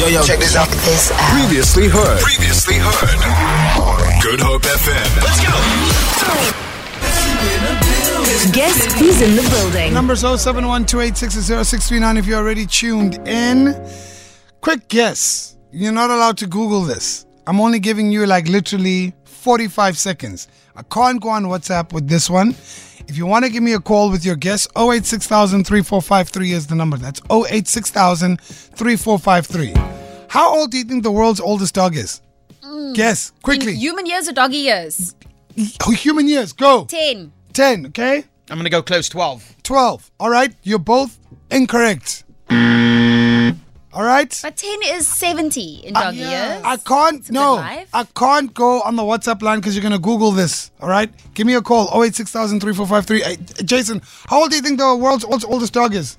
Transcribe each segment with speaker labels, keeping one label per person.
Speaker 1: Yo, yo, check this out.
Speaker 2: This out.
Speaker 3: Previously heard. Previously heard. Good Hope FM. Let's go.
Speaker 2: Guess who's in the building?
Speaker 4: Numbers 0712860639 if you're already tuned in. Quick guess. You're not allowed to Google this. I'm only giving you like literally 45 seconds. I can't go on WhatsApp with this one. If you want to give me a call with your guess, 086000 3453 is the number. That's 086000 3453. How old do you think the world's oldest dog is? Mm. Guess quickly.
Speaker 5: Human years or doggy years?
Speaker 4: Oh, human years, go.
Speaker 5: 10.
Speaker 4: 10, okay?
Speaker 6: I'm gonna go close 12.
Speaker 4: 12. All right, you're both incorrect. All right?
Speaker 5: But 10 is 70 in doggy ah, years.
Speaker 4: I can't,
Speaker 5: a
Speaker 4: no. I can't go on the WhatsApp line because you're going to Google this. All right? Give me a call 086000 3453. Hey, Jason, how old do you think the world's oldest, oldest dog is?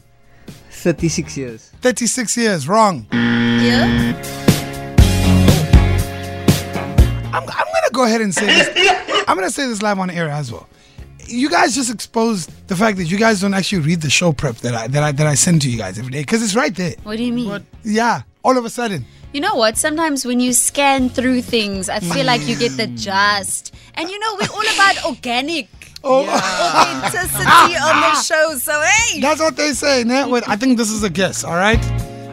Speaker 7: 36 years.
Speaker 4: 36 years. Wrong.
Speaker 5: Yeah.
Speaker 4: I'm, I'm going to go ahead and say this. I'm going to say this live on air as well. You guys just exposed the fact that you guys don't actually read the show prep that I that I that I send to you guys every day because it's right there.
Speaker 5: What do you mean?
Speaker 4: Yeah, all of a sudden.
Speaker 5: You know what? Sometimes when you scan through things, I feel like you get the just. And you know, we're all about organic
Speaker 4: Oh,
Speaker 5: authenticity on the show. So, hey.
Speaker 4: that's what they say. Nah, wait, I think this is a guess. All right,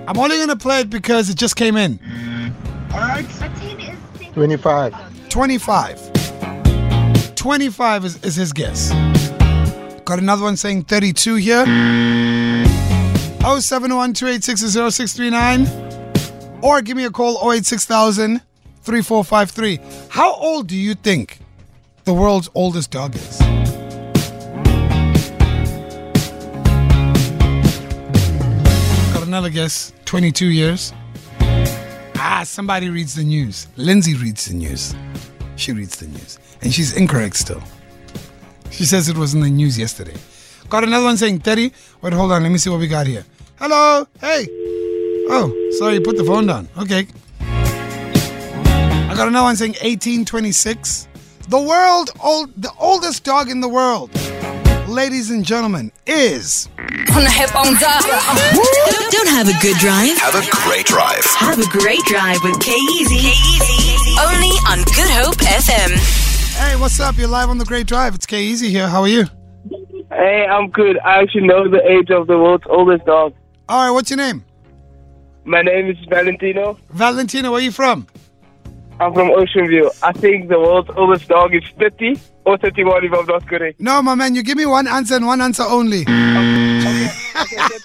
Speaker 4: I'm only gonna play it because it just came in. All right.
Speaker 8: 25.
Speaker 4: 25. 25 is, is his guess. Got another one saying 32 here. 071 Or give me a call 086,000 3453. How old do you think the world's oldest dog is? Got another guess 22 years. Ah, somebody reads the news. Lindsay reads the news. She reads the news. And she's incorrect still. She says it was in the news yesterday. Got another one saying 30. Wait, hold on. Let me see what we got here. Hello. Hey. Oh, sorry. Put the phone down. Okay. I got another one saying 1826. The world old, the oldest dog in the world, ladies and gentlemen, is
Speaker 2: On the headphones up. Don't have a good drive.
Speaker 3: Have a great drive.
Speaker 2: Have a great drive with K Easy. Only on Good Hope FM.
Speaker 4: Hey, what's up? You're live on the Great Drive. It's K Easy here. How are you?
Speaker 8: Hey, I'm good. I actually know the age of the world's oldest dog.
Speaker 4: All right, what's your name?
Speaker 8: My name is Valentino.
Speaker 4: Valentino, where are you from?
Speaker 8: I'm from Ocean View. I think the world's oldest dog is 30 or 31 if I'm not correct.
Speaker 4: No, my man, you give me one answer and one answer only.
Speaker 8: Okay,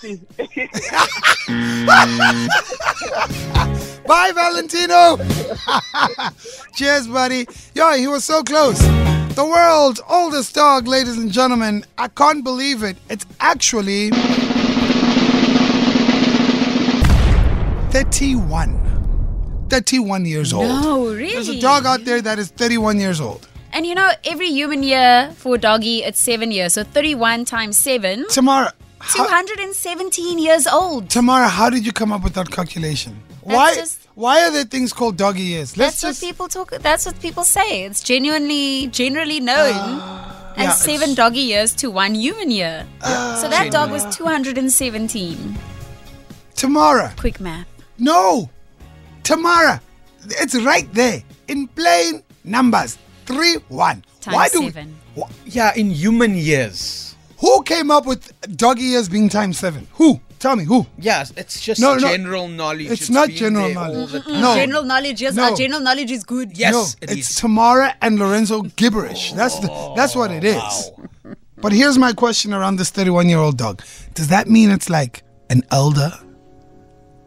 Speaker 8: 30.
Speaker 4: Bye, Valentino. Cheers, buddy. Yo, he was so close. The world's oldest dog, ladies and gentlemen. I can't believe it. It's actually 31. 31 years old.
Speaker 5: No, really?
Speaker 4: There's a dog out there that is 31 years old.
Speaker 5: And you know, every human year for a doggy, it's seven years. So 31 times seven,
Speaker 4: Tamara, how,
Speaker 5: 217 years old.
Speaker 4: Tamara, how did you come up with that calculation? Why?
Speaker 5: just-
Speaker 4: why are there things called doggy years? Let's
Speaker 5: That's
Speaker 4: just
Speaker 5: what people talk. That's what people say. It's genuinely, generally known ah,
Speaker 4: yeah,
Speaker 5: as seven
Speaker 4: it's-
Speaker 5: doggy years to one human year. Ah, so that dog was 217.
Speaker 4: Tamara.
Speaker 5: Quick math.
Speaker 4: No, Tamara, it's right there in plain numbers. Three one.
Speaker 5: Times
Speaker 4: Why do we-
Speaker 5: seven.
Speaker 4: wh-
Speaker 6: Yeah, in human years.
Speaker 4: who came up with doggy years being times seven? Who? Tell me who?
Speaker 6: Yes, it's just
Speaker 4: No, no,
Speaker 6: general knowledge.
Speaker 4: it's not general knowledge. No.
Speaker 5: General knowledge, yes.
Speaker 4: No.
Speaker 5: Our general knowledge is good.
Speaker 6: Yes,
Speaker 4: no,
Speaker 6: it
Speaker 4: it's
Speaker 6: is.
Speaker 4: Tamara and Lorenzo gibberish. That's the, that's what it is. Oh, but here's my question around this 31 year old dog. Does that mean it's like an elder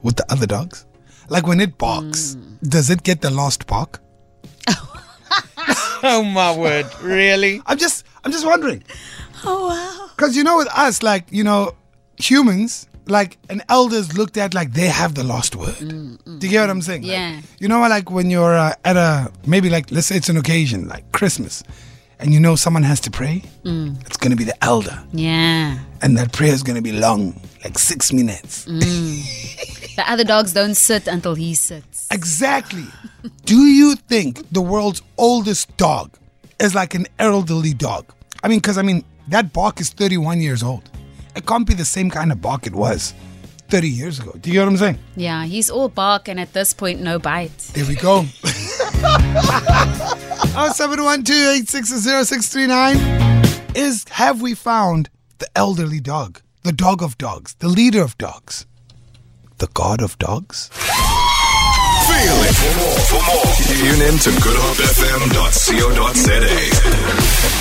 Speaker 4: with the other dogs? Like when it barks, hmm. does it get the last bark?
Speaker 6: Oh my word, really?
Speaker 4: I'm just I'm just wondering.
Speaker 5: Oh wow.
Speaker 4: Because you know, with us, like, you know, humans, like, an elder's looked at like they have the last word. Mm, mm, Do you get what mm. I'm saying? Like,
Speaker 5: Yeah.
Speaker 4: you know, like when you're uh, at a, maybe like, let's say it's an occasion, like Christmas, and you know someone has to pray, mm. it's going to be the elder.
Speaker 5: Yeah.
Speaker 4: And that prayer is going to be long, like six minutes. Mm.
Speaker 5: The other dogs don't sit until he sits.
Speaker 4: Exactly. Do you think the world's oldest dog is like an elderly dog? I mean, because I mean, that bark is 31 years old. It can't be the same kind of bark it was 30 years ago. Do you get what I'm saying?
Speaker 5: Yeah, he's all bark and at this point, no bite.
Speaker 4: There we go. oh, 712-860-0639 is have we found the elderly dog, the dog of dogs, the leader of dogs, the god of dogs?
Speaker 3: Feel it. For more, for more, tune in to goodhopefm.co.za.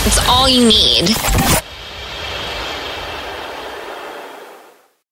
Speaker 2: It's all you need.